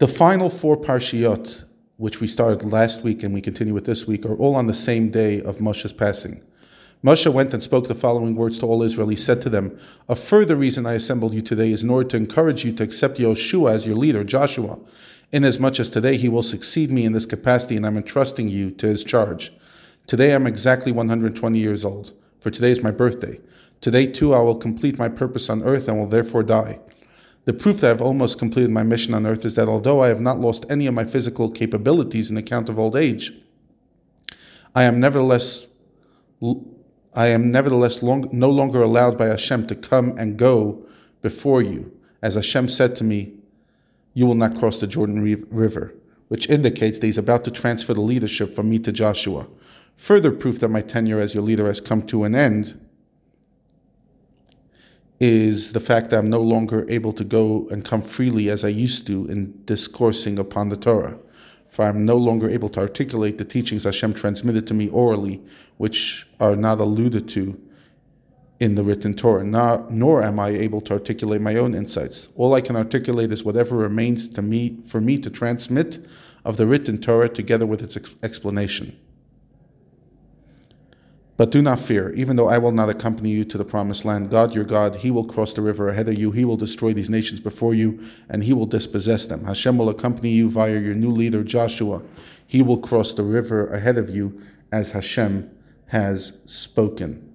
The final four parshiot, which we started last week and we continue with this week, are all on the same day of Moshe's passing. Moshe went and spoke the following words to all Israel. He said to them, A further reason I assembled you today is in order to encourage you to accept Yehoshua as your leader, Joshua, inasmuch as today he will succeed me in this capacity and I'm entrusting you to his charge. Today I'm exactly 120 years old, for today is my birthday. Today too I will complete my purpose on earth and will therefore die. The proof that I've almost completed my mission on earth is that although I have not lost any of my physical capabilities in account of old age, I am nevertheless I am nevertheless long, no longer allowed by Hashem to come and go before you. As Hashem said to me, you will not cross the Jordan River, which indicates that he's about to transfer the leadership from me to Joshua. Further proof that my tenure as your leader has come to an end is the fact that I'm no longer able to go and come freely as I used to in discoursing upon the Torah. For I'm no longer able to articulate the teachings Hashem transmitted to me orally, which are not alluded to in the written Torah, nor, nor am I able to articulate my own insights. All I can articulate is whatever remains to me for me to transmit of the written Torah together with its ex- explanation. But do not fear, even though I will not accompany you to the promised land, God your God, He will cross the river ahead of you, He will destroy these nations before you, and He will dispossess them. Hashem will accompany you via your new leader Joshua. He will cross the river ahead of you as Hashem has spoken.